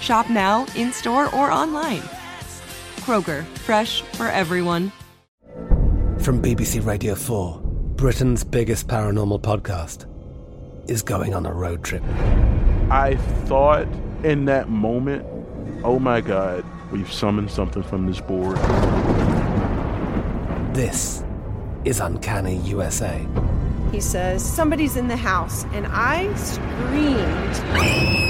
Shop now, in store, or online. Kroger, fresh for everyone. From BBC Radio 4, Britain's biggest paranormal podcast is going on a road trip. I thought in that moment, oh my God, we've summoned something from this board. This is Uncanny USA. He says, Somebody's in the house, and I screamed.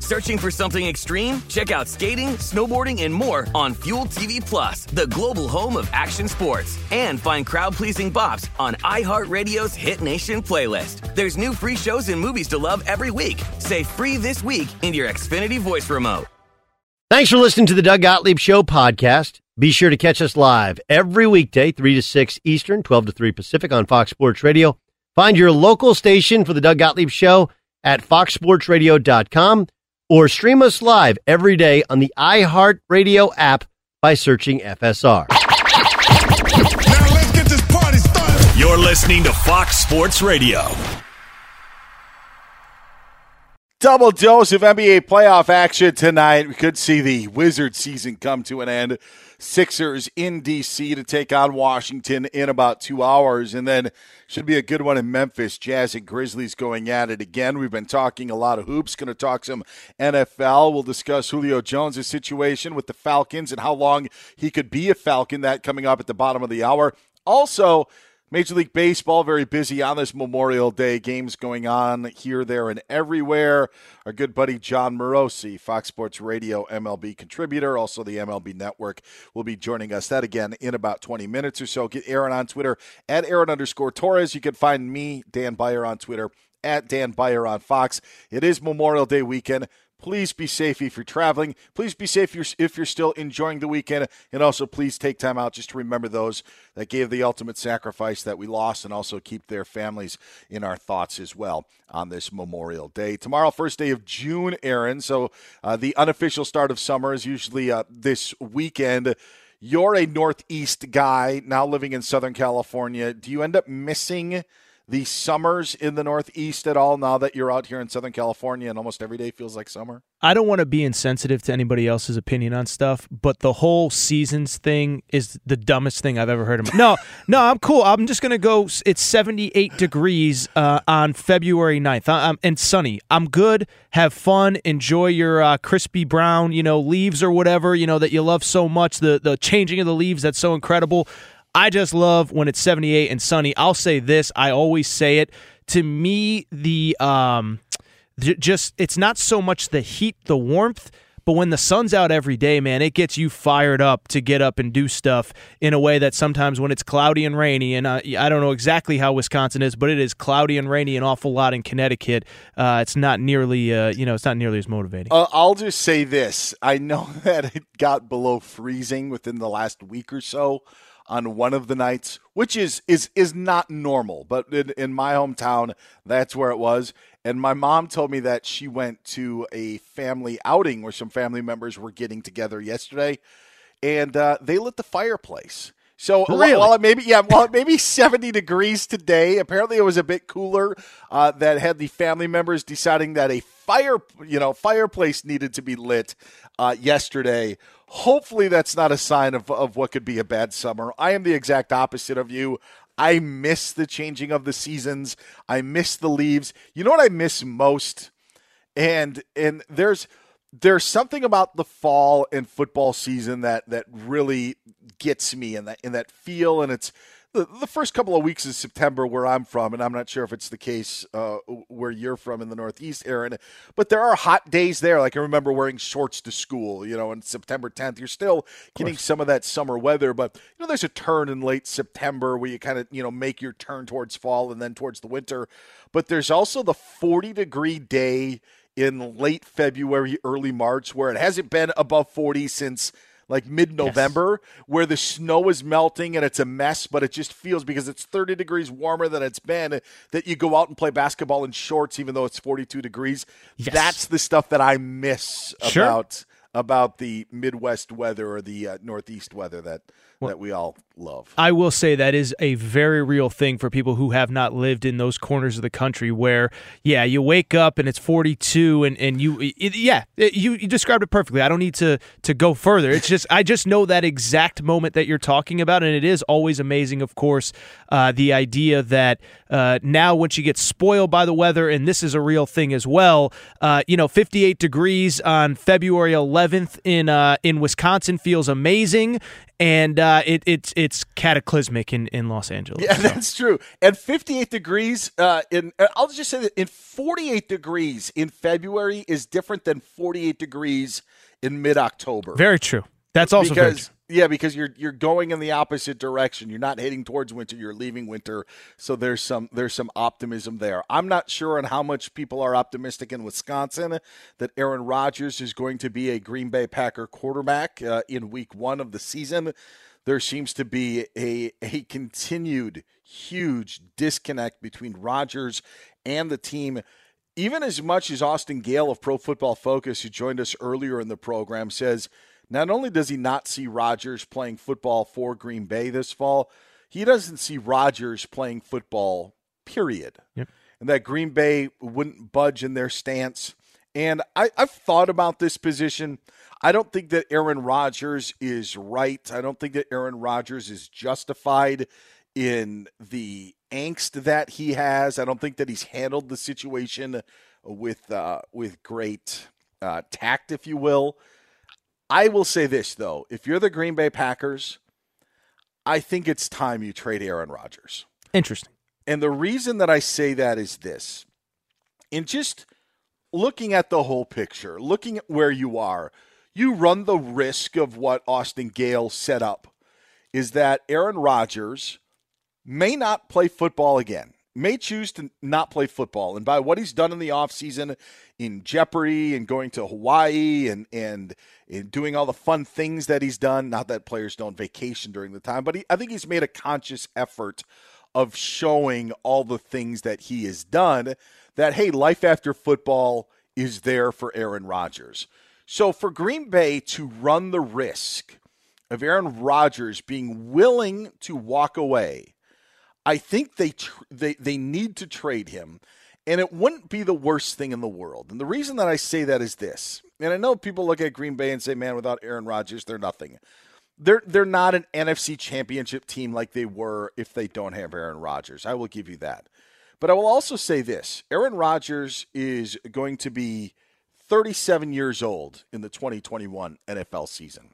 Searching for something extreme? Check out skating, snowboarding, and more on Fuel TV Plus, the global home of action sports. And find crowd-pleasing bops on iHeartRadio's Hit Nation playlist. There's new free shows and movies to love every week. Say free this week in your Xfinity voice remote. Thanks for listening to the Doug Gottlieb Show podcast. Be sure to catch us live every weekday, 3 to 6 Eastern, 12 to 3 Pacific on Fox Sports Radio. Find your local station for the Doug Gottlieb Show at foxsportsradio.com or stream us live every day on the iHeartRadio app by searching FSR. Now let's get this party started. You're listening to Fox Sports Radio. Double dose of NBA playoff action tonight. We could see the Wizard season come to an end. Sixers in D.C. to take on Washington in about two hours. And then should be a good one in Memphis. Jazz and Grizzlies going at it again. We've been talking a lot of hoops. Going to talk some NFL. We'll discuss Julio Jones' situation with the Falcons and how long he could be a Falcon. That coming up at the bottom of the hour. Also, Major League Baseball, very busy on this Memorial Day. Games going on here, there, and everywhere. Our good buddy Jon Morosi, Fox Sports Radio MLB contributor, also the MLB Network, will be joining us. That again in about 20 minutes or so. Get Aaron on Twitter at Aaron underscore Torres. You can find me, Dan Beyer, on Twitter at Dan Beyer on Fox. It is Memorial Day weekend. Please be safe if you're traveling. Please be safe if you're still enjoying the weekend. And also, please take time out just to remember those that gave the ultimate sacrifice that we lost and also keep their families in our thoughts as well on this Memorial Day. Tomorrow, first day of June, Aaron. So, uh, the unofficial start of summer is usually uh, this weekend. You're a Northeast guy now living in Southern California. Do you end up missing? The summers in the Northeast at all now that you're out here in Southern California and almost every day feels like summer? I don't want to be insensitive to anybody else's opinion on stuff, but the whole seasons thing is the dumbest thing I've ever heard. Of. No, no, I'm cool. I'm just gonna go. It's 78 degrees uh, on February 9th I'm, and sunny. I'm good. Have fun. Enjoy your uh, crispy brown, you know, leaves or whatever you know that you love so much. The the changing of the leaves that's so incredible. I just love when it's 78 and sunny. I'll say this, I always say it. To me, the um just it's not so much the heat, the warmth, but when the sun's out every day, man, it gets you fired up to get up and do stuff in a way that sometimes when it's cloudy and rainy, and uh, I don't know exactly how Wisconsin is, but it is cloudy and rainy an awful lot in Connecticut. Uh, it's not nearly, uh, you know, it's not nearly as motivating. Uh, I'll just say this: I know that it got below freezing within the last week or so on one of the nights, which is is is not normal. But in, in my hometown, that's where it was. And my mom told me that she went to a family outing where some family members were getting together yesterday, and uh, they lit the fireplace. So Really? while it maybe yeah, while it maybe seventy degrees today, apparently it was a bit cooler. Uh, that had the family members deciding that a fire you know fireplace needed to be lit uh, yesterday. Hopefully that's not a sign of of what could be a bad summer. I am the exact opposite of you. I miss the changing of the seasons. I miss the leaves. You know what I miss most? and and there's there's something about the fall and football season that that really gets me in that in that feel and it's the, the first couple of weeks of September where I'm from, and I'm not sure if it's the case uh, where you're from in the Northeast, Aaron, but there are hot days there. Like I remember wearing shorts to school, you know, on September 10th. You're still getting some of that summer weather, but you know, there's a turn in late September where you kind of you know make your turn towards fall and then towards the winter. But there's also the 40 degree day in late February, early March, where it hasn't been above 40 since like mid November, where the snow is melting and it's a mess, but it just feels because it's 30 degrees warmer than it's been that you go out and play basketball in shorts, even though it's 42 degrees. That's the stuff that I miss Sure. about about the Midwest weather or the uh, Northeast weather that that we all love. I will say that is a very real thing for people who have not lived in those corners of the country where, yeah, you wake up and it's 42 and, and you, it, yeah, it- you, you described it perfectly. I don't need to, to go further. It's just, I just know that exact moment that you're talking about. And it is always amazing, of course, uh, the idea that uh, now once you get spoiled by the weather, and this is a real thing as well, uh, you know, 58 degrees on February 11th in, uh, in Wisconsin feels amazing. And uh, it, it's it's cataclysmic in, in Los Angeles. Yeah, that's true. And 58 degrees uh, in uh, I'll just say that in 48 degrees in February is different than 48 degrees in mid-October. Very true. That's also very because yeah, because you're you're going in the opposite direction. You're not heading towards winter. You're leaving winter. So there's some there's some optimism there. I'm not sure on how much people are optimistic in Wisconsin that Aaron Rodgers is going to be a Green Bay Packer quarterback uh, in Week One of the season. There seems to be a a continued huge disconnect between Rodgers and the team even as much as Austin Gayle of Pro Football Focus, who joined us earlier in the program, says not only does he not see Rodgers playing football for Green Bay this fall, he doesn't see Rodgers playing football, period. Yep. And that Green Bay wouldn't budge in their stance. And I, I've thought about this position. I don't think that Aaron Rodgers is right. I don't think that Aaron Rodgers is justified in the angst that he has. I don't think that he's handled the situation with uh, with great uh, tact, if you will. I will say this though: if you're the Green Bay Packers, I think it's time you trade Aaron Rodgers. Interesting. And the reason that I say that is this: in just looking at the whole picture, looking at where you are, you run the risk of what Austin Gayle set up is that Aaron Rodgers may not play football again, may choose to not play football. And by what he's done in the offseason in Jeopardy and going to Hawaii and, and, and doing all the fun things that he's done, not that players don't vacation during the time, but he, I think he's made a conscious effort of showing all the things that he has done that, hey, life after football is there for Aaron Rodgers. So for Green Bay to run the risk of Aaron Rodgers being willing to walk away, I think they tr- they they need to trade him, and it wouldn't be the worst thing in the world. And the reason that I say that is this, and I know people look at Green Bay and say, "Man, without Aaron Rodgers, they're nothing." They're they're not an NFC Championship team like they were if they don't have Aaron Rodgers. I will give you that. But I will also say this: Aaron Rodgers is going to be 37 years old in the 2021 NFL season.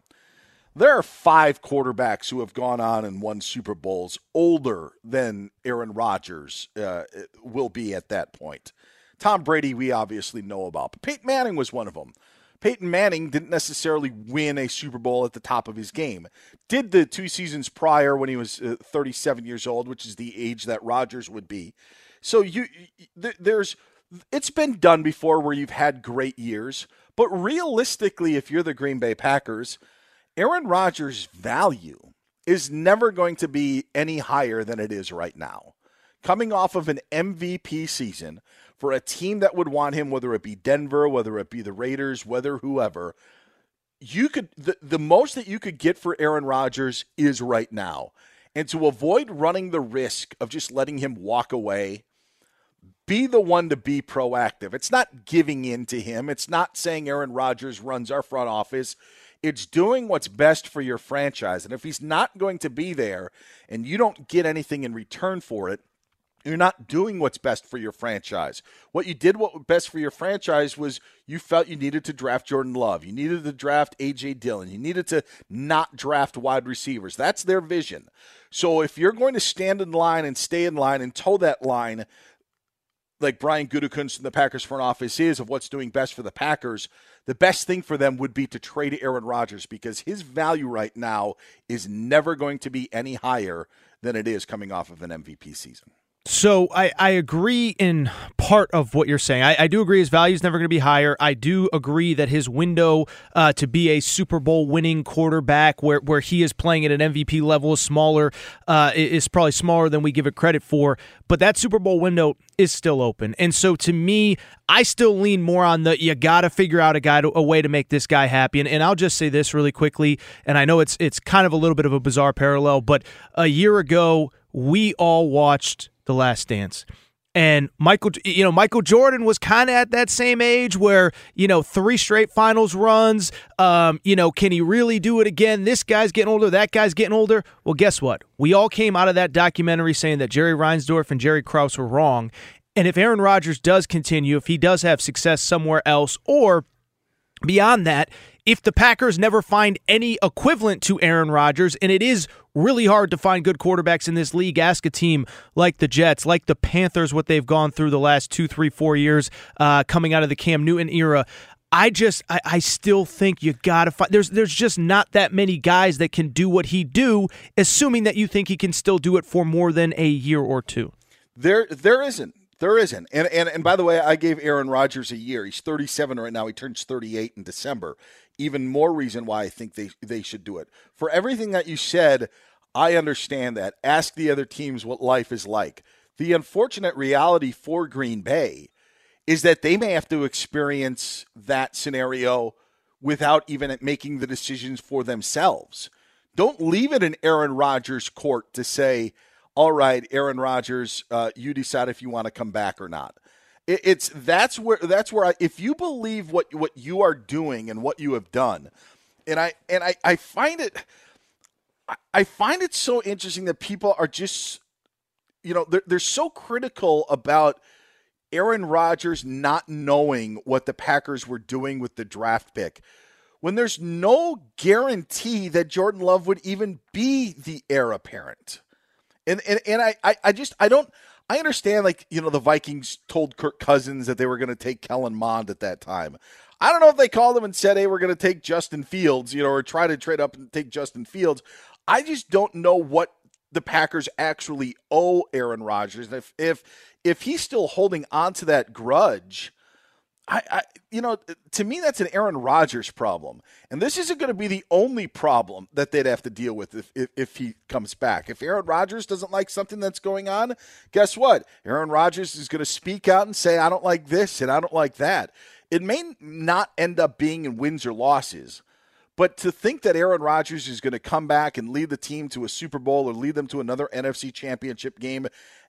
There are five quarterbacks who have gone on and won Super Bowls older than Aaron Rodgers uh, will be at that point. Tom Brady, we obviously know about, but Peyton Manning was one of them. Peyton Manning didn't necessarily win a Super Bowl at the top of his game. Did the two seasons prior when he was uh, 37 years old, which is the age that Rodgers would be. So you, th- there's, it's been done before where you've had great years, but realistically, if you're the Green Bay Packers, Aaron Rodgers' value is never going to be any higher than it is right now. Coming off of an MVP season for a team that would want him, whether it be Denver, whether it be the Raiders, whether whoever, you could the, the most that you could get for Aaron Rodgers is right now. And to avoid running the risk of just letting him walk away, be the one to be proactive. It's not giving in to him. It's not saying Aaron Rodgers runs our front office. It's doing what's best for your franchise. And if he's not going to be there and you don't get anything in return for it, you're not doing what's best for your franchise. What you did what was best for your franchise was you felt you needed to draft Jordan Love. You needed to draft AJ Dillon. You needed to not draft wide receivers. That's their vision. So if you're going to stand in line and stay in line and toe that line, like Brian Gutekunst in the Packers front office is of what's doing best for the Packers, the best thing for them would be to trade Aaron Rodgers because his value right now is never going to be any higher than it is coming off of an MVP season. So I, I agree in part of what you're saying. I, I do agree his value is never going to be higher. I do agree that his window uh, to be a Super Bowl winning quarterback, where where he is playing at an MVP level, is smaller. Uh, is probably smaller than we give it credit for. But that Super Bowl window is still open, and so to me, I still lean more on the you got to figure out a guy to, a way to make this guy happy. And, and I'll just say this really quickly, and I know it's it's kind of a little bit of a bizarre parallel, but a year ago we all watched the Last Dance. And Michael, you know, Michael Jordan was kind of at that same age where, you know, three straight finals runs. Um, you know, can he really do it again? This guy's getting older. That guy's getting older. Well, guess what? We all came out of that documentary saying that Jerry Reinsdorf and Jerry Krause were wrong. And if Aaron Rodgers does continue, if he does have success somewhere else, or beyond that, if the Packers never find any equivalent to Aaron Rodgers, and it is really hard to find good quarterbacks in this league, ask a team like the Jets, like the Panthers, what they've gone through the last two, three, four years uh, coming out of the Cam Newton era. I just I, I still think you gotta find there's there's just not that many guys that can do what he do, assuming that you think he can still do it for more than a year or two. There there isn't. There isn't. And, and and by the way, I gave Aaron Rodgers a year. He's 37 right now. He turns 38 in December even more reason why I think they, they should do it. For everything that you said, I understand that. Ask the other teams what life is like. The unfortunate reality for Green Bay is that they may have to experience that scenario without even making the decisions for themselves. Don't leave it in Aaron Rodgers' court to say, all right, Aaron Rodgers, uh, you decide if you want to come back or not it's that's where that's where I, if you believe what what you are doing and what you have done, and I and I, I find it I find it so interesting that people are just you know they're, they're so critical about Aaron Rodgers not knowing what the Packers were doing with the draft pick when there's no guarantee that Jordan Love would even be the heir apparent. And and, and I, I, I just I don't I understand, like, you know, the Vikings told Kirk Cousins that they were going to take Kellen Mond at that time. I don't know if they called him and said, hey, we're going to take Justin Fields, you know, or try to trade up and take Justin Fields. I just don't know what the Packers actually owe Aaron Rodgers. If if if he's still holding on to that grudge, I, I, you know, to me, that's an Aaron Rodgers problem. And this isn't going to be the only problem that they'd have to deal with if, if, if, he comes back. If Aaron Rodgers doesn't like something that's going on, guess what? Aaron Rodgers is going to speak out and say, I don't like this and I don't like that. It may not end up being in wins or losses. But to think that Aaron Rodgers is going to come back and lead the team to a Super Bowl or lead them to another NFC championship game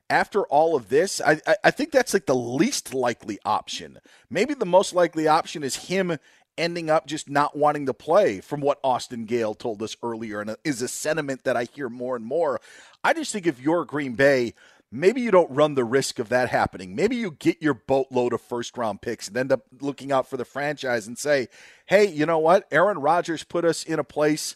after all of this, I, I think that's like the least likely option. Maybe the most likely option is him ending up just not wanting to play, from what Austin Gayle told us earlier, and is a sentiment that I hear more and more. I just think if you're Green Bay, maybe you don't run the risk of that happening. Maybe you get your boatload of first round picks and end up looking out for the franchise and say, hey, you know what? Aaron Rodgers put us in a place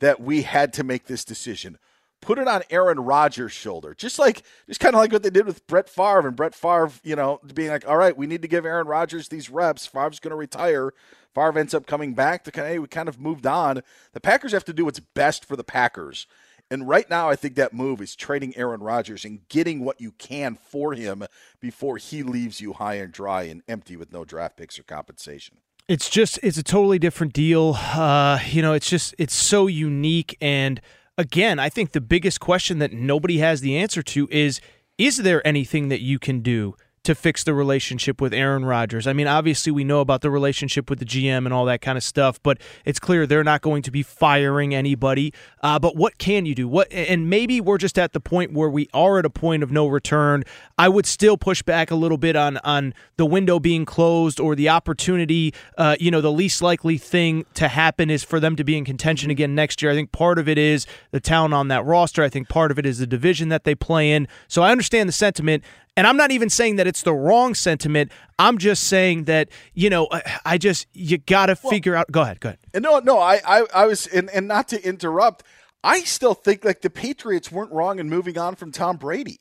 that we had to make this decision put it on Aaron Rodgers' shoulder. Just like, just kind of like what they did with Brett Favre and Brett Favre, you know, being like, all right, we need to give Aaron Rodgers these reps. Favre's going to retire. Favre ends up coming back to kind of, hey, we kind of moved on. The Packers have to do what's best for the Packers. And right now, I think that move is trading Aaron Rodgers and getting what you can for him before he leaves you high and dry and empty with no draft picks or compensation. It's just, it's a totally different deal. Uh, you know, it's just, it's so unique and – again, I think the biggest question that nobody has the answer to is is there anything that you can do to fix the relationship with Aaron Rodgers. I mean, obviously we know about the relationship with the GM and all that kind of stuff, but it's clear they're not going to be firing anybody. Uh, but what can you do? What and maybe we're just at the point where we are at a point of no return. I would still push back a little bit on on the window being closed or the opportunity. Uh, you know, the least likely thing to happen is for them to be in contention again next year. I think part of it is the talent on that roster. I think part of it is the division that they play in. So I understand the sentiment. And I'm not even saying that it's the wrong sentiment. I'm just saying that, you know, I just, you got to well, figure out. Go ahead. Go ahead. And No, no, I, I, I was, and, and not to interrupt, I still think like the Patriots weren't wrong in moving on from Tom Brady.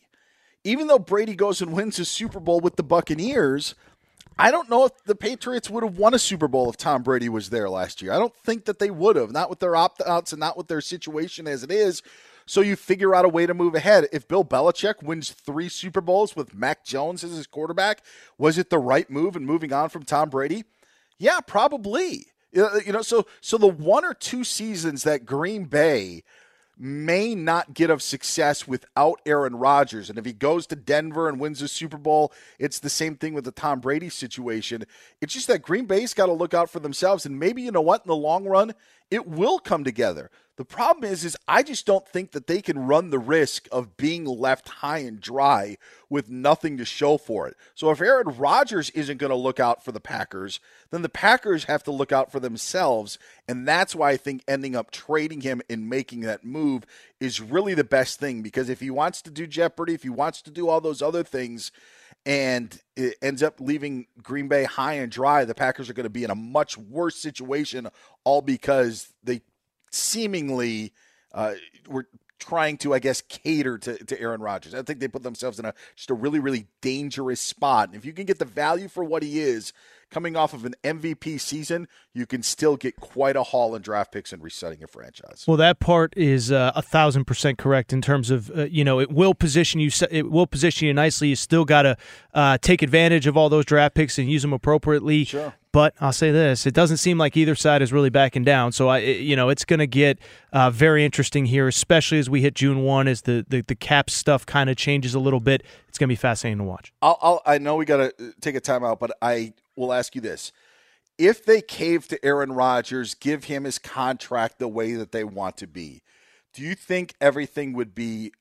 Even though Brady goes and wins his Super Bowl with the Buccaneers, I don't know if the Patriots would have won a Super Bowl if Tom Brady was there last year. I don't think that they would have, not with their opt outs and not with their situation as it is. So you figure out a way to move ahead. If Bill Belichick wins three Super Bowls with Mac Jones as his quarterback, was it the right move in moving on from Tom Brady? Yeah, probably. Uh, uh, you know, so so the one or two seasons that Green Bay may not get of success without Aaron Rodgers. And if he goes to Denver and wins the Super Bowl, it's the same thing with the Tom Brady situation. It's just that Green Bay's got to look out for themselves. And maybe, you know what, in the long run, it will come together. The problem is, is I just don't think that they can run the risk of being left high and dry with nothing to show for it. So if Aaron Rodgers isn't going to look out for the Packers, then the Packers have to look out for themselves. And that's why I think ending up trading him and making that move is really the best thing. Because if he wants to do Jeopardy, if he wants to do all those other things, and it ends up leaving Green Bay high and dry, the Packers are going to be in a much worse situation, all because they seemingly uh, were trying to, I guess, cater to, to Aaron Rodgers. I think they put themselves in a just a really, really dangerous spot. And if you can get the value for what he is, coming off of an MVP season, you can still get quite a haul in draft picks and resetting your franchise. Well, that part is uh, a thousand percent correct in terms of uh, you know it will position you it will position you nicely. You still got to uh, take advantage of all those draft picks and use them appropriately. Sure. But I'll say this: it doesn't seem like either side is really backing down. So I, you know, it's going to get uh, very interesting here, especially as we hit June one, as the the, the cap stuff kind of changes a little bit. It's going to be fascinating to watch. I'll, I'll, i know we got to take a timeout, but I will ask you this. If they cave to Aaron Rodgers, give him his contract the way that they want to be, do you think everything would be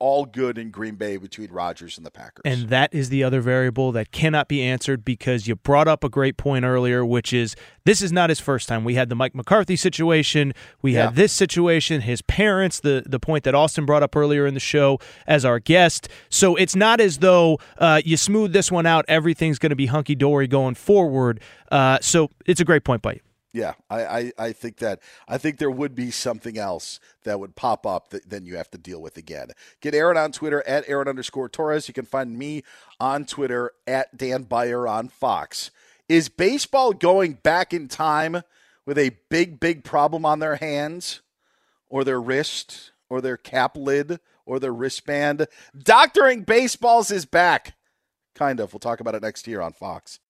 all good in Green Bay between Rodgers and the Packers. And that is the other variable that cannot be answered because you brought up a great point earlier, which is this is not his first time. We had the Mike McCarthy situation, we yeah. had this situation, his parents, the the point that Austin brought up earlier in the show as our guest. So it's not as though uh, you smooth this one out, everything's going to be hunky dory going forward. Uh, so it's a great point by you. Yeah, I, I, I, think that I think there would be something else that would pop up that then you have to deal with again. Get Aaron on Twitter at Aaron underscore Torres. You can find me on Twitter at Dan Beyer on Fox. Is baseball going back in time with a big, big problem on their hands or their wrist or their cap lid or their wristband? Doctoring baseballs is back. Kind of. We'll talk about it next year on Fox.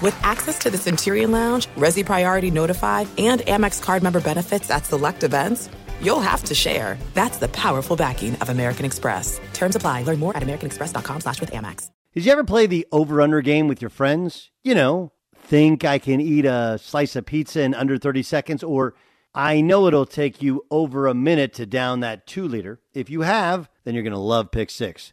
With access to the Centurion Lounge, Resy Priority Notified, and Amex card member benefits at select events, you'll have to share. That's the powerful backing of American Express. Terms apply. Learn more at americanexpress.com slash with Amex. Did you ever play the over-under game with your friends? You know, think I can eat a slice of pizza in under 30 seconds, or I know it'll take you over a minute to down that two-liter. If you have, then you're going to love Pick Six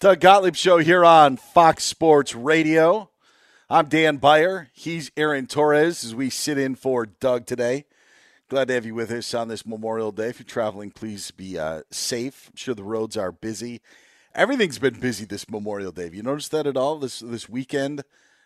Doug Gottlieb Show here on Fox Sports Radio. I'm Dan Beyer. He's Aaron Torres as we sit in for Doug today. Glad to have you with us on this Memorial Day. If you're traveling, please be uh, safe. I'm sure the roads are busy. Everything's been busy this Memorial Day. Have you noticed that at all this this weekend?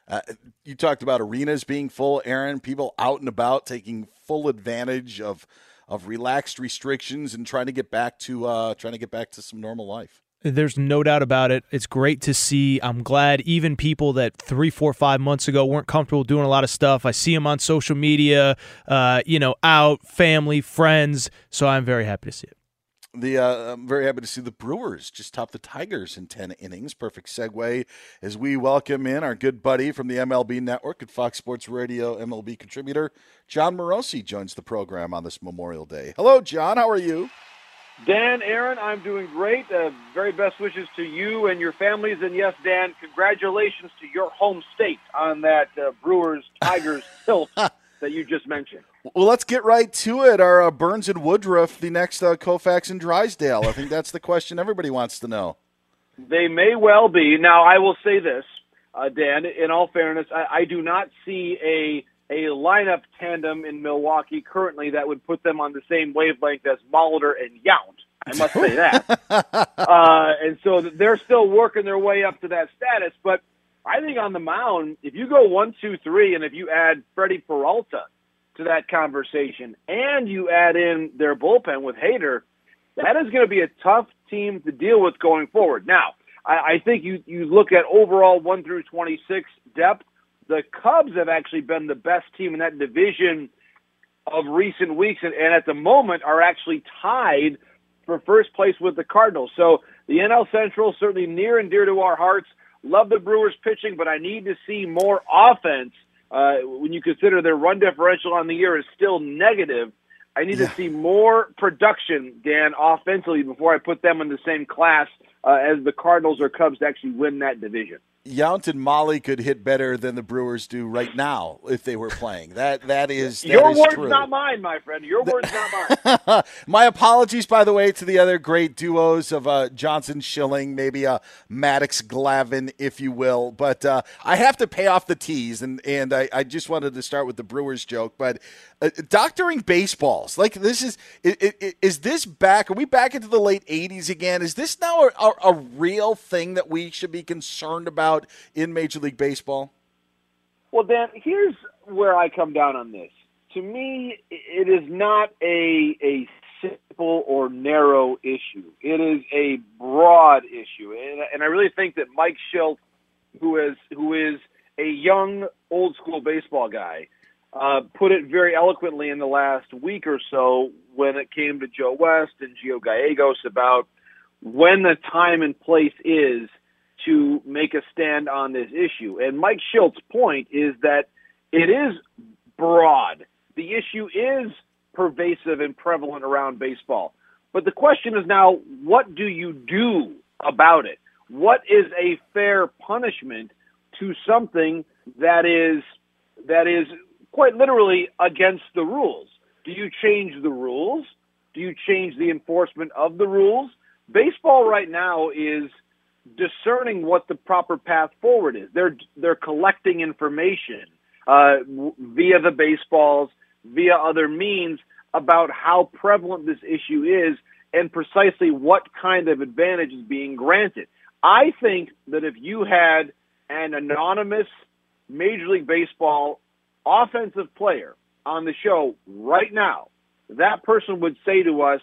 Uh, you talked about arenas being full, Aaron. People out and about taking full advantage of of relaxed restrictions and trying to get back to uh, trying to get back to some normal life. There's no doubt about it. It's great to see. I'm glad even people that three, four, five months ago weren't comfortable doing a lot of stuff. I see them on social media, uh, you know, out, family, friends. So I'm very happy to see it. The uh, I'm very happy to see the Brewers just top the Tigers in ten innings. Perfect segue as we welcome in our good buddy from the MLB Network at Fox Sports Radio, MLB contributor Jon Morosi joins the program on this Memorial Day. Hello, Jon. How are you? Dan, Aaron, I'm doing great. Uh, very best wishes to you and your families. And yes, Dan, congratulations to your home state on that uh, Brewers Tigers tilt that you just mentioned. Well, let's get right to it. Are uh, Burnes and Woodruff the next uh, Koufax and Drysdale? I think that's the question everybody wants to know. They may well be. Now, I will say this, uh, Dan. In all fairness, I, I do not see a a lineup tandem in Milwaukee currently that would put them on the same wavelength as Molitor and Yount. I must say that. uh, and so they're still working their way up to that status. But I think on the mound, if you go one, two, three, and if you add Freddie Peralta to that conversation, and you add in their bullpen with Hader, that is going to be a tough team to deal with going forward. Now, I, I think you you look at overall one through twenty six depth the Cubs have actually been the best team in that division of recent weeks, and, and at the moment are actually tied for first place with the Cardinals. So the NL Central certainly near and dear to our hearts. Love the Brewers pitching, but I need to see more offense. Uh, when you consider their run differential on the year is still negative, I need yeah. to see more production, Dan, offensively before I put them in the same class uh, as the Cardinals or Cubs to actually win that division. Yount and Molly could hit better than the Brewers do right now if they were playing. That that is that Your is words, true. not mine, my friend. Your words, not mine. My apologies, by the way, to the other great duos of uh, Johnson Schilling, maybe a Maddux Glavine, if you will. But uh, I have to pay off the tease, and and I, I just wanted to start with the Brewers joke. But uh, doctoring baseballs, like this is i- i- i- is this back? Are we back into the late '80s again? Is this now a, a, a real thing that we should be concerned about in Major League Baseball? Well, Dan, here's where I come down on this. To me, it is not a a simple or narrow issue. It is a broad issue, and, and I really think that Mike Shildt, who is who is a young, old school baseball guy, uh, put it very eloquently in the last week or so when it came to Joe West and Gio Gallegos about when the time and place is to make a stand on this issue. And Mike Shildt's point is that it is broad. The issue is pervasive and prevalent around baseball. But the question is now, what do you do about it? What is a fair punishment to something that is that is quite literally against the rules? Do you change the rules? Do you change the enforcement of the rules? Baseball right now is discerning what the proper path forward is. They're they're collecting information uh, via the baseballs, via other means about how prevalent this issue is and precisely what kind of advantage is being granted. I think that if you had an anonymous Major League Baseball offensive player on the show right now, that person would say to us,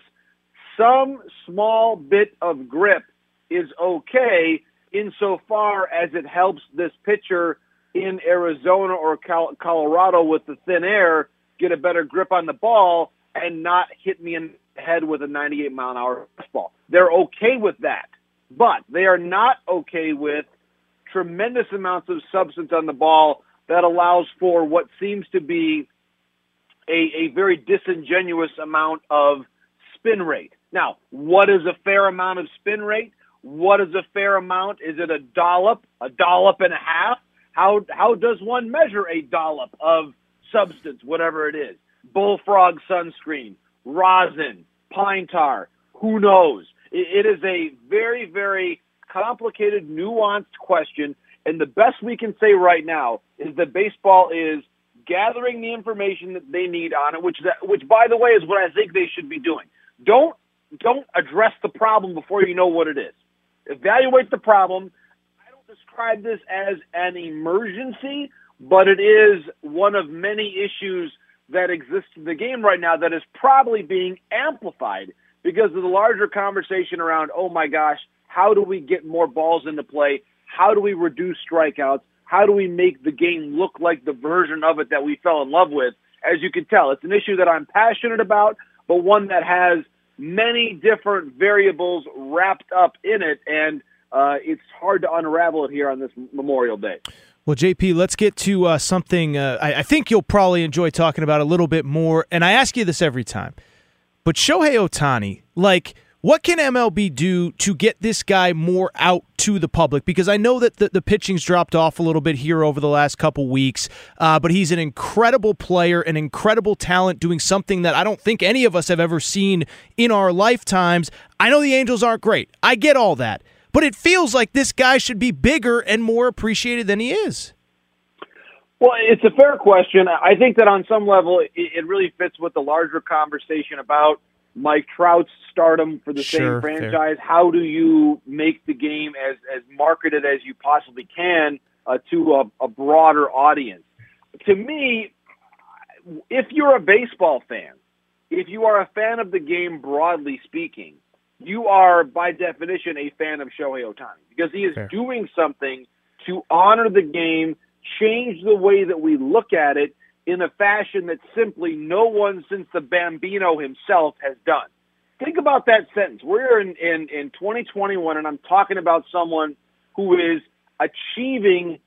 some small bit of grip is okay insofar as it helps this pitcher in Arizona or Colorado with the thin air get a better grip on the ball and not hit me in the head with a 98 mile an hour fastball. They're okay with that, but they are not okay with tremendous amounts of substance on the ball that allows for what seems to be a, a very disingenuous amount of spin rate. Now, what is a fair amount of spin rate? What is a fair amount? Is it a dollop, a dollop and a half? How how does one measure a dollop of substance, whatever it is? Bullfrog sunscreen, rosin, pine tar, who knows? It, it is a very, very complicated, nuanced question, and the best we can say right now is that baseball is gathering the information that they need on it, which that, which by the way is what I think they should be doing. Don't don't address the problem before you know what it is. Evaluate the problem. I don't describe this as an emergency, but it is one of many issues that exist in the game right now that is probably being amplified because of the larger conversation around, oh my gosh, how do we get more balls into play? How do we reduce strikeouts? How do we make the game look like the version of it that we fell in love with? As you can tell, it's an issue that I'm passionate about, but one that has many different variables wrapped up in it, and uh, it's hard to unravel it here on this Memorial Day. Well, JP, let's get to uh, something uh, I, I think you'll probably enjoy talking about a little bit more. And I ask you this every time, but Shohei Ohtani, like, what can MLB do to get this guy more out to the public? Because I know that the, the pitching's dropped off a little bit here over the last couple weeks, uh, but he's an incredible player, an incredible talent, doing something that I don't think any of us have ever seen in our lifetimes. I know the Angels aren't great. I get all that. But it feels like this guy should be bigger and more appreciated than he is. Well, it's a fair question. I think that on some level, it, it really fits with the larger conversation about Mike Trout's stardom for the Sure, same franchise. How do you make the game as as marketed as you possibly can uh, to a, a broader audience? To me, if you're a baseball fan, if you are a fan of the game broadly speaking, you are by definition a fan of Shohei Ohtani because he is Fair. doing something to honor the game, change the way that we look at it in a fashion that simply no one since the Bambino himself has done. Think about that sentence. We're in, in, in 2021, and I'm talking about someone who is achieving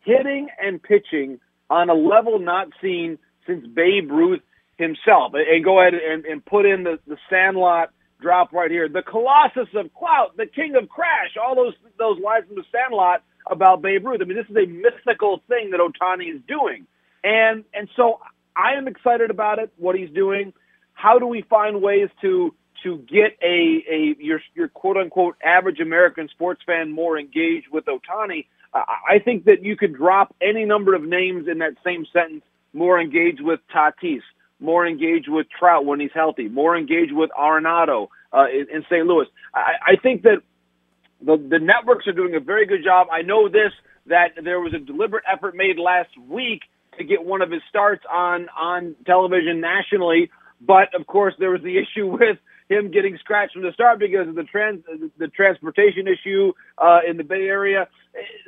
hitting and pitching on a level not seen since Babe Ruth himself. And- go ahead and, and put in the, the Sandlot drop right here. The Colossus of Clout, the King of Crash, all those those lines from the Sandlot about Babe Ruth. I mean, this is a mythical thing that Ohtani is doing, and and so I am excited about it. What he's doing. How do we find ways to to get a a your your quote unquote average American sports fan more engaged with Ohtani? I think that you could drop any number of names in that same sentence. More engaged with Tatis, more engaged with Trout when he's healthy, more engaged with Arenado uh, in, in St. Louis. I, I think that the the networks are doing a very good job. I know this that there was a deliberate effort made last week to get one of his starts on on television nationally, but of course there was the issue with him getting scratched from the start because of the trans the transportation issue uh, in the Bay Area.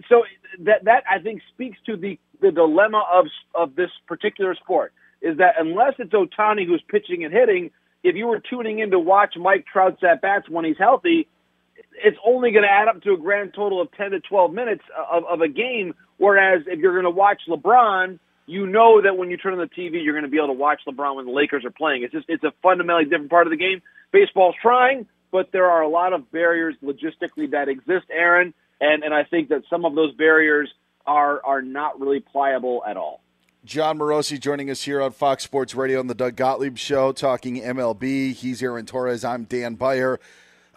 So that that I think speaks to the the dilemma of of this particular sport is that unless it's Ohtani who's pitching and hitting, if you were tuning in to watch Mike Trout's at bats when he's healthy, it's only going to add up to a grand total of 10 to 12 minutes of, of a game. Whereas if you're going to watch LeBron, you know that when you turn on the TV, you're going to be able to watch LeBron when the Lakers are playing. It's just, it's a fundamentally different part of the game. Baseball's trying, but there are a lot of barriers logistically that exist, Aaron. And, and I think that some of those barriers are, are not really pliable at all. Jon Morosi joining us here on Fox Sports Radio on the Doug Gottlieb Show, talking MLB. He's Aaron Torres. I'm Dan Beyer.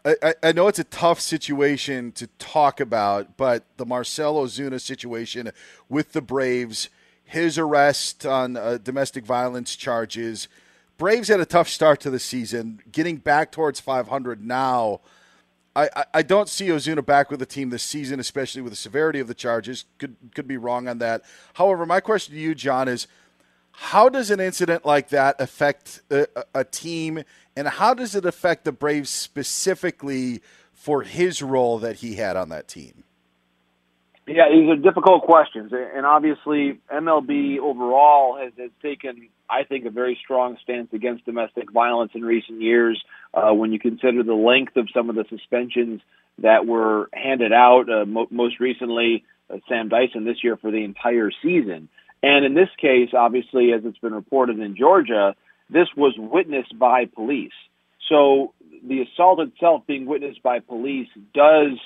I, I, know it's a tough situation to talk about, but the Marcell Ozuna situation with the Braves, his arrest on uh, domestic violence charges. Braves had a tough start to the season, getting back towards 500 now. I, I don't see Ozuna back with the team this season, especially with the severity of the charges. Could could be wrong on that. However, my question to you, Jon, is how does an incident like that affect a, a team, and how does it affect the Braves specifically for his role that he had on that team? Yeah, these are difficult questions, and obviously MLB overall has, has taken, I think, a very strong stance against domestic violence in recent years. Uh, when you consider the length of some of the suspensions that were handed out, uh, mo- most recently uh, Sam Dyson this year for the entire season, and in this case, obviously, as it's been reported in Georgia, this was witnessed by police. So the assault itself being witnessed by police does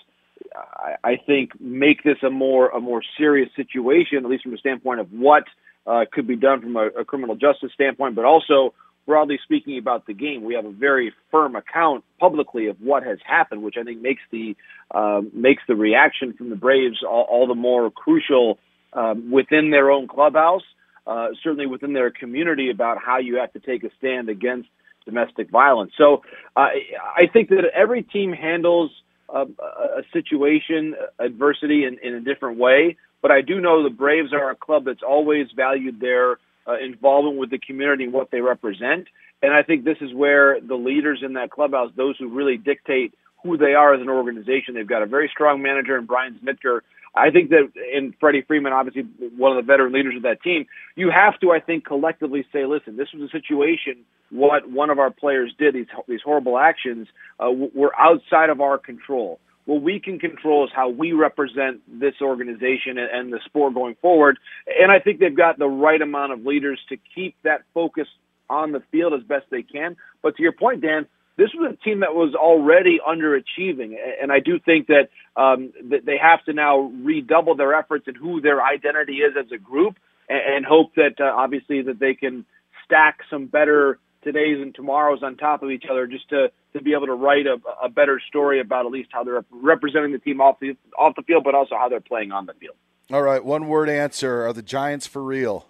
I think make this a more a more serious situation, at least from the standpoint of what uh, could be done from a, a criminal justice standpoint, but also broadly speaking about the game. We have a very firm account publicly of what has happened, which I think makes the uh, makes the reaction from the Braves all, all the more crucial um, within their own clubhouse, uh, certainly within their community about how you have to take a stand against domestic violence. So uh, I think that every team handles a, a situation, adversity in, in a different way. But I do know the Braves are a club that's always valued their uh, involvement with the community and what they represent. And I think this is where the leaders in that clubhouse, those who really dictate who they are as an organization, they've got a very strong manager in Brian Snitker. I think that in Freddie Freeman, obviously one of the veteran leaders of that team, you have to, I think, collectively say, listen, this was a situation what one of our players did, these these horrible actions, uh, were outside of our control. What we can control is how we represent this organization and, and the sport going forward. And I think they've got the right amount of leaders to keep that focus on the field as best they can. But to your point, Dan, this was a team that was already underachieving, and I do think that um, that they have to now redouble their efforts in who their identity is as a group, and, and hope that uh, obviously that they can stack some better todays and tomorrows on top of each other just to to be able to write a, a better story about at least how they're representing the team off the off the field, but also how they're playing on the field. All right, one word answer: Are the Giants for real?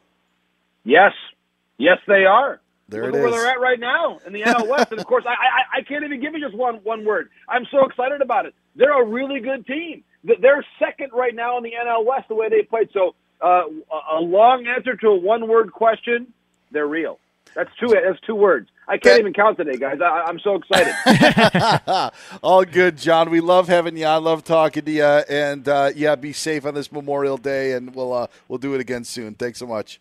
Yes, yes, they are. There Look it where is. they're at right now in the NL West, and of course, I, I I can't even give you just one one word. I'm so excited about it. They're a really good team. They're second right now in the NL West the way they played. So, uh, a long answer to a one word question: They're real. That's two. That's two words. I can't even count today, guys. I, I'm so excited. All good, Jon. We love having you. I love talking to you, and uh, yeah, be safe on this Memorial Day, and we'll uh, we'll do it again soon. Thanks so much.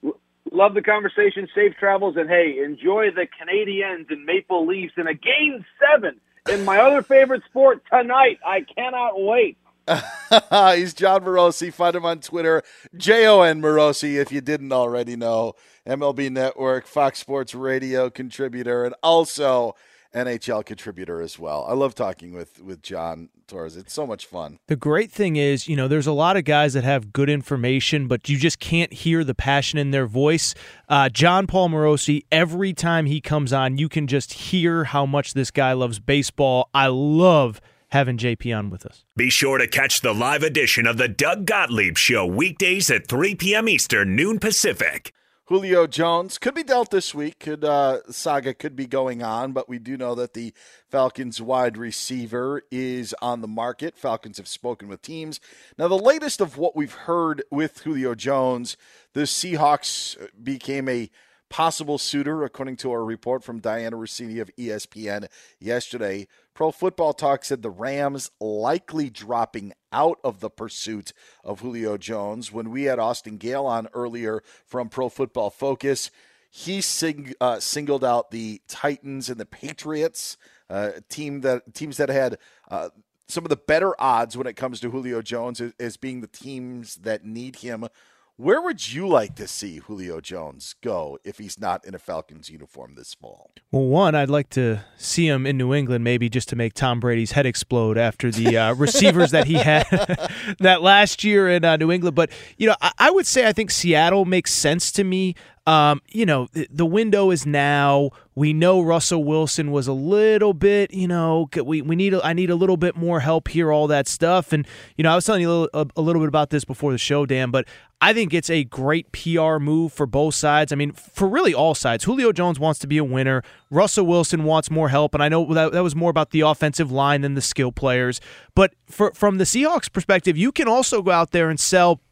Love the conversation. Safe travels, and hey, enjoy the Canadiens and Maple Leafs in a Game Seven in my other favorite sport tonight. I cannot wait. He's Jon Morosi. Find him on Twitter, J O N Morosi, if you didn't already know. MLB Network, Fox Sports Radio contributor, and also NHL contributor as well. I love talking with with Jon Torres. It's so much fun. The great thing is, you know, there's a lot of guys that have good information, but you just can't hear the passion in their voice. Uh, Jon Paul Morosi, every time he comes on, you can just hear how much this guy loves baseball. I love having JP on with us. Be sure to catch the live edition of the Doug Gottlieb Show weekdays at 3 p.m. Eastern, noon Pacific. Julio Jones could be dealt this week. Could uh, saga could be going on, but we do know that the Falcons wide receiver is on the market. Falcons have spoken with teams. Now, the latest of what we've heard with Julio Jones, the Seahawks became a possible suitor, according to a report from Dianna Russini of ESPN yesterday. Pro Football Talk said the Rams likely dropping out of the pursuit of Julio Jones. When we had Austin Gayle on earlier from Pro Football Focus, he sing, uh, singled out the Titans and the Patriots, uh, team that teams that had uh, some of the better odds when it comes to Julio Jones as, as being the teams that need him where would you like to see Julio Jones go if he's not in a Falcons uniform this fall? Well, one, I'd like to see him in New England, maybe just to make Tom Brady's head explode after the uh, receivers that he had that last year in uh, New England. But you know, I-, I would say I think Seattle makes sense to me. Um, you know, the window is now. We know Russell Wilson was a little bit, you know, we, we need, I need a little bit more help here, all that stuff. And, you know, I was telling you a little, a, a little bit about this before the show, Dan, but I think it's a great PR move for both sides. I mean, for really all sides. Julio Jones wants to be a winner. Russell Wilson wants more help. And I know that, that was more about the offensive line than the skill players. But for, from the Seahawks perspective, you can also go out there and sell,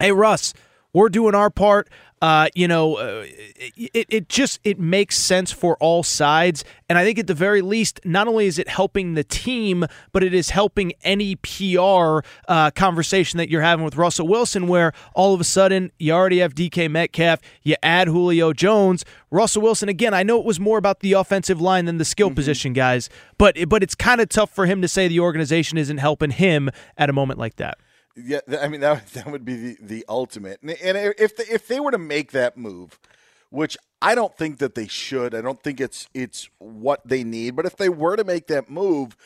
hey, Russ, we're doing our part. Uh, you know, uh, it, it just it makes sense for all sides, and I think at the very least, not only is it helping the team, but it is helping any PR uh, conversation that you're having with Russell Wilson, where all of a sudden you already have DK Metcalf, you add Julio Jones, Russell Wilson. Again, I know it was more about the offensive line than the skill mm-hmm. position guys, but but it's kind of tough for him to say the organization isn't helping him at a moment like that. Yeah, I mean that that would be the, the ultimate. And, and if the, if they were to make that move, which I don't think that they should, I don't think it's it's what they need. But if they were to make that move,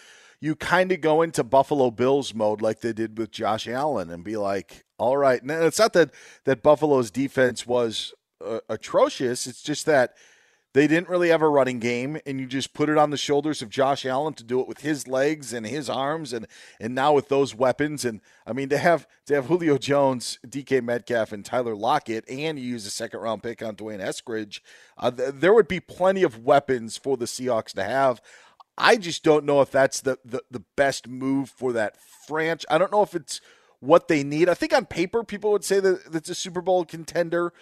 you kind of go into Buffalo Bills mode like they did with Josh Allen and be like, all right. Now it's not that that Buffalo's defense was uh, atrocious. It's just that they didn't really have a running game, and you just put it on the shoulders of Josh Allen to do it with his legs and his arms, and and now with those weapons, and I mean to have to have Julio Jones, DK Metcalf, and Tyler Lockett, and you use a second round pick on D'Wayne Eskridge, uh, th- there would be plenty of weapons for the Seahawks to have. I just don't know if that's the, the, the best move for that franchise. I don't know if it's what they need. I think on paper, people would say that it's a Super Bowl contender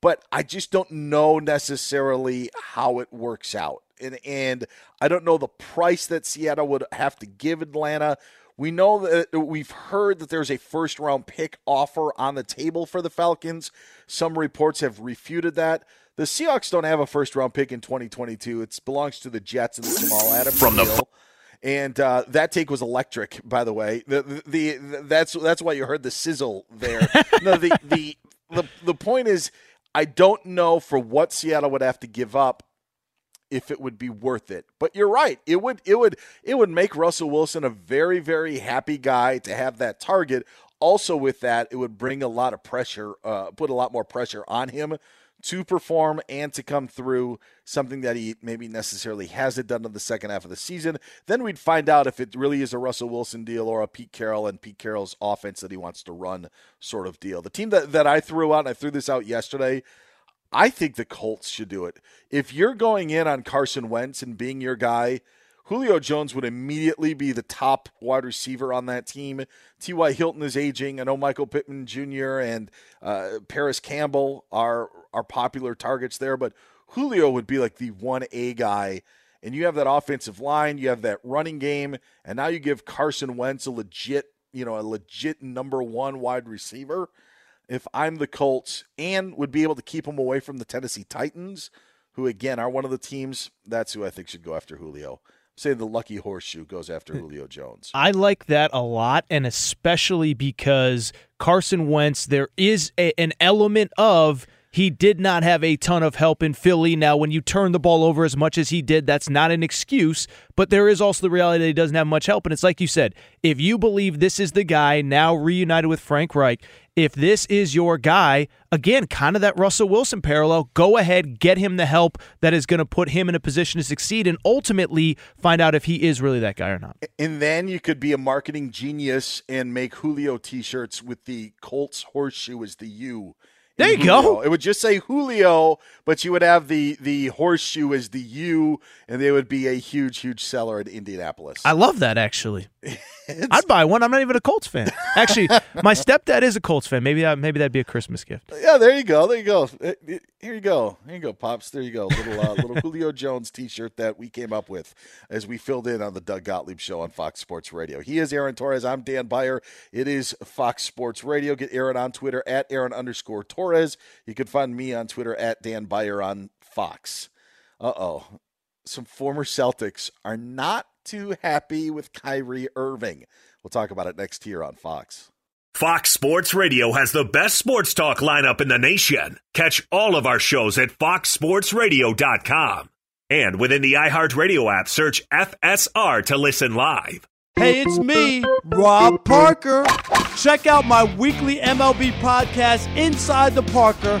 but I just don't know necessarily how it works out. And, and I don't know the price that Seattle would have to give Atlanta. We know that we've heard that there's a first round pick offer on the table for the Falcons. Some reports have refuted that. The Seahawks don't have a first round pick in 2022. It belongs to the Jets and the Jamal Adams from deal. the and uh, that take was electric, by the way. The, the, the, that's that's why you heard the sizzle there. no, the, the the the point is I don't know for what Seattle would have to give up if it would be worth it. But you're right. It would it would it would make Russell Wilson a very very happy guy to have that target. Also with that, it would bring a lot of pressure, uh, put a lot more pressure on him to perform and to come through something that he maybe necessarily hasn't done in the second half of the season. Then we'd find out if it really is a Russell Wilson deal or a Pete Carroll and Pete Carroll's offense that he wants to run sort of deal. The team that, that I threw out, and I threw this out yesterday, I think the Colts should do it. If you're going in on Carson Wentz and being your guy – Julio Jones would immediately be the top wide receiver on that team. T.Y. Hilton is aging. I know Michael Pittman Jr. and uh, Parris Campbell are are popular targets there, but Julio would be like the one A guy. And you have that offensive line, you have that running game, and now you give Carson Wentz a legit, you know, a legit number one wide receiver. If I'm the Colts and would be able to keep him away from the Tennessee Titans, who again are one of the teams, that's who I think should go after Julio say the lucky horseshoe goes after Julio Jones. I like that a lot, and especially because Carson Wentz, there is a, an element of He did not have a ton of help in Philly. Now, when you turn the ball over as much as he did, that's not an excuse, but there is also the reality that he doesn't have much help. And it's like you said, if you believe this is the guy now reunited with Frank Reich, if this is your guy, again, kind of that Russell Wilson parallel, go ahead, get him the help that is going to put him in a position to succeed and ultimately find out if he is really that guy or not. And then you could be a marketing genius and make Julio t shirts with the Colts horseshoe as the U. There you Julio. go. It would just say Julio, but you would have the the horseshoe as the U, and they would be a huge, huge seller in Indianapolis. I love that actually. I'd buy one. I'm not even a Colts fan. Actually, my stepdad is a Colts fan. Maybe that maybe that'd be a Christmas gift. Yeah, there you go. There you go. Uh, Here you go. Here you go, pops. There you go. Little uh, little Julio Jones T-shirt that we came up with as we filled in on the Doug Gottlieb Show on Fox Sports Radio. He is Aaron Torres. I'm Dan Beyer. It is Fox Sports Radio. Get Aaron on Twitter at Aaron underscore Torres. You can find me on Twitter at Dan Beyer on Fox. Uh oh. Some former Celtics are not too happy with Kyrie Irving. We'll talk about it next here on Fox. Fox Sports Radio has the best sports talk lineup in the nation. Catch all of our shows at foxsportsradio.com. And within the iHeartRadio app, search FSR to listen live. Hey, it's me, Rob Parker. Check out my weekly MLB podcast, Inside the Parker,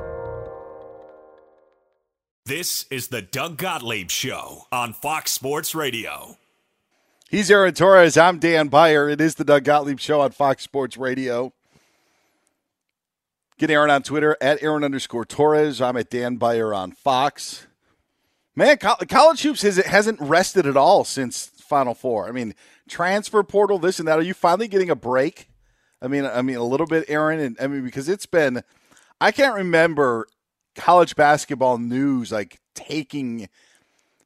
This is the Doug Gottlieb Show on Fox Sports Radio. He's Aaron Torres. I'm Dan Beyer. It is the Doug Gottlieb Show on Fox Sports Radio. Get Aaron on Twitter at Aaron underscore Torres. I'm at Dan Beyer on Fox. Man, college hoops has, hasn't rested at all since Final Four. I mean, transfer portal, this and that. Are you finally getting a break? I mean, I mean a little bit, Aaron. And I mean because it's been, I can't remember college basketball news like taking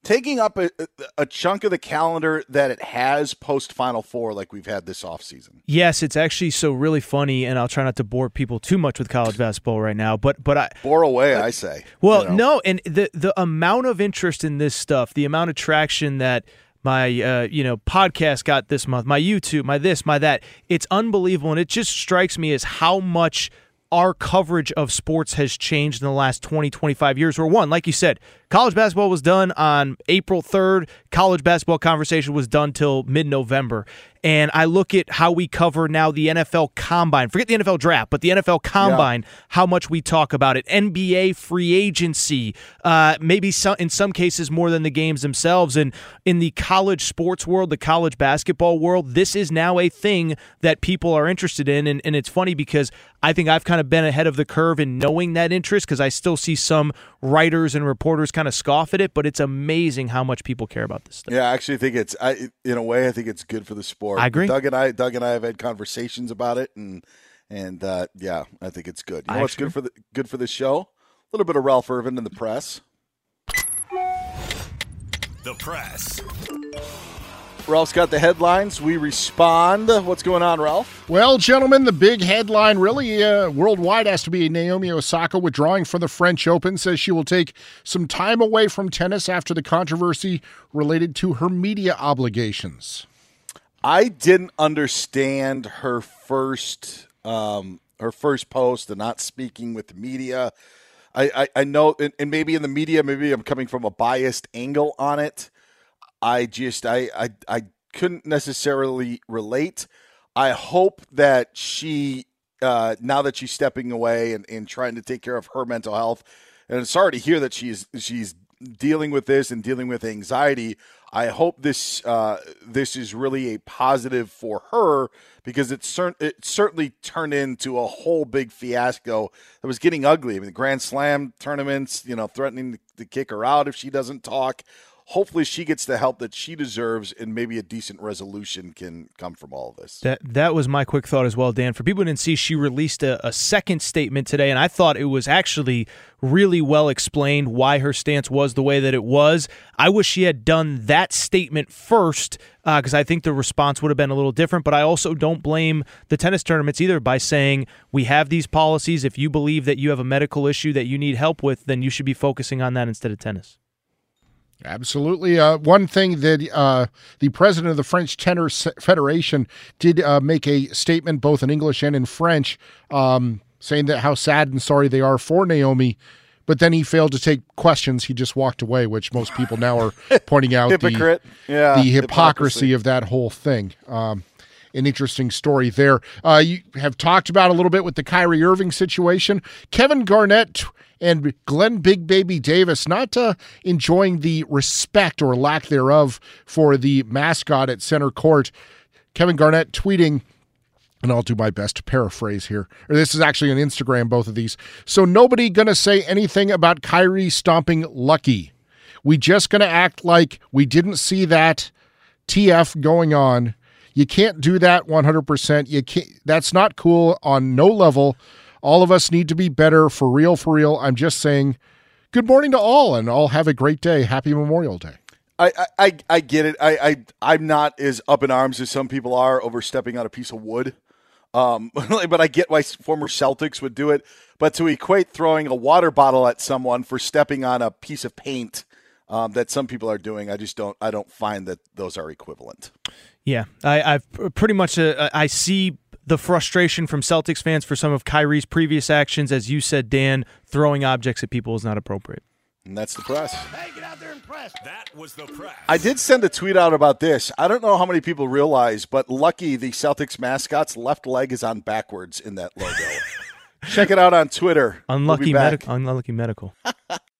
taking up a, a chunk of the calendar that it has post Final Four like we've had this offseason. Yes, it's actually so really funny, and I'll try not to bore people too much with college basketball right now. But but I bore away, I say. Well, you know. no, and the the amount of interest in this stuff, the amount of traction that my uh, you know podcast got this month, my YouTube, my this, my that, it's unbelievable, and it just strikes me as how much our coverage of sports has changed in the last 20, 25 years. Where one, like you said, college basketball was done on April 3rd. College basketball conversation was done till mid November and I look at how we cover now the NFL combine. Forget the NFL draft, but the NFL combine, yeah. how much we talk about it. NBA free agency, uh, maybe some, in some cases more than the games themselves. And in the college sports world, the college basketball world, this is now a thing that people are interested in. And, and it's funny because I think I've kind of been ahead of the curve in knowing that interest because I still see some writers and reporters kind of scoff at it, but it's amazing how much people care about this stuff. Yeah, I actually think it's, I, in a way, I think it's good for the sport. I agree. Doug and I, Doug and I have had conversations about it, and and uh, yeah, I think it's good. You know what's good for the good for the show? A little bit of Ralph Irvin in the press. The press. Ralph's got the headlines. We respond. What's going on, Ralph? Well, gentlemen, the big headline really uh, worldwide has to be Naomi Osaka withdrawing from the French Open, says she will take some time away from tennis after the controversy related to her media obligations. I didn't understand her first um, her first post and not speaking with the media. I, I, I know, and, and, maybe in the media, maybe I'm coming from a biased angle on it. I just I I, I couldn't necessarily relate. I hope that she uh, now that she's stepping away and, and trying to take care of her mental health, and I'm sorry to hear that she's she's dealing with this and dealing with anxiety. I hope this uh, this is really a positive for her because it, cer- it certainly turned into a whole big fiasco that was getting ugly. I mean, the Grand Slam tournaments, you know, threatening to, to kick her out if she doesn't talk hopefully she gets the help that she deserves and maybe a decent resolution can come from all of this. That that was my quick thought as well, Dan. For people who didn't see, she released a, a second statement today, and I thought it was actually really well explained why her stance was the way that it was. I wish she had done that statement first because uh, I think the response would have been a little different. But I also don't blame the tennis tournaments either by saying we have these policies. If you believe that you have a medical issue that you need help with, then you should be focusing on that instead of tennis. Absolutely. Uh, one thing that uh, the president of the French Tennis Federation did uh, make a statement, both in English and in French, um, saying that how sad and sorry they are for Naomi. But then he failed to take questions. He just walked away, which most people now are pointing out Hypocrite. the, yeah, the hypocrisy, hypocrisy, of that whole thing. Um, an interesting story there. Uh, you have talked about a little bit with the Kyrie Irving situation. Kevin Garnett and Glenn Big Baby Davis not uh, enjoying the respect or lack thereof for the mascot at center court. Kevin Garnett tweeting, and I'll do my best to paraphrase here. Or this is actually on Instagram, both of these. So nobody gonna say anything about Kyrie stomping Lucky. We just gonna act like we didn't see that TF going on. You can't do that 100%. You can't that's not cool on no level. All of us need to be better for real, for real. I'm just saying good morning to all and all have a great day. Happy Memorial Day. I, I, I get it. I, I I'm not as up in arms as some people are over stepping on a piece of wood. Um, but I get why former Celtics would do it. But to equate throwing a water bottle at someone for stepping on a piece of paint um, that some people are doing, I just don't. I don't find that those are equivalent. Yeah, I, I've pretty much. Uh, I see the frustration from Celtics fans for some of Kyrie's previous actions. As you said, Dan, throwing objects at people is not appropriate. And that's the press. Hey, get out there and press. That was the press. I did send a tweet out about this. I don't know how many people realize, but Lucky, the Celtics mascot's left leg is on backwards in that logo. Check it out on Twitter. Unlucky, we'll medical. unlucky medical.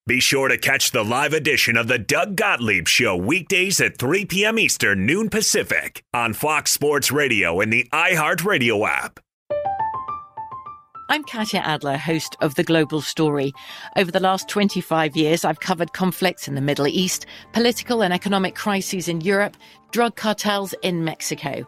Be sure to catch the live edition of the Doug Gottlieb Show weekdays at 3 p.m. Eastern, noon Pacific on Fox Sports Radio and the iHeartRadio app. I'm Katya Adler, host of The Global Story. Over the last 25 years, I've covered conflicts in the Middle East, political and economic crises in Europe, drug cartels in Mexico.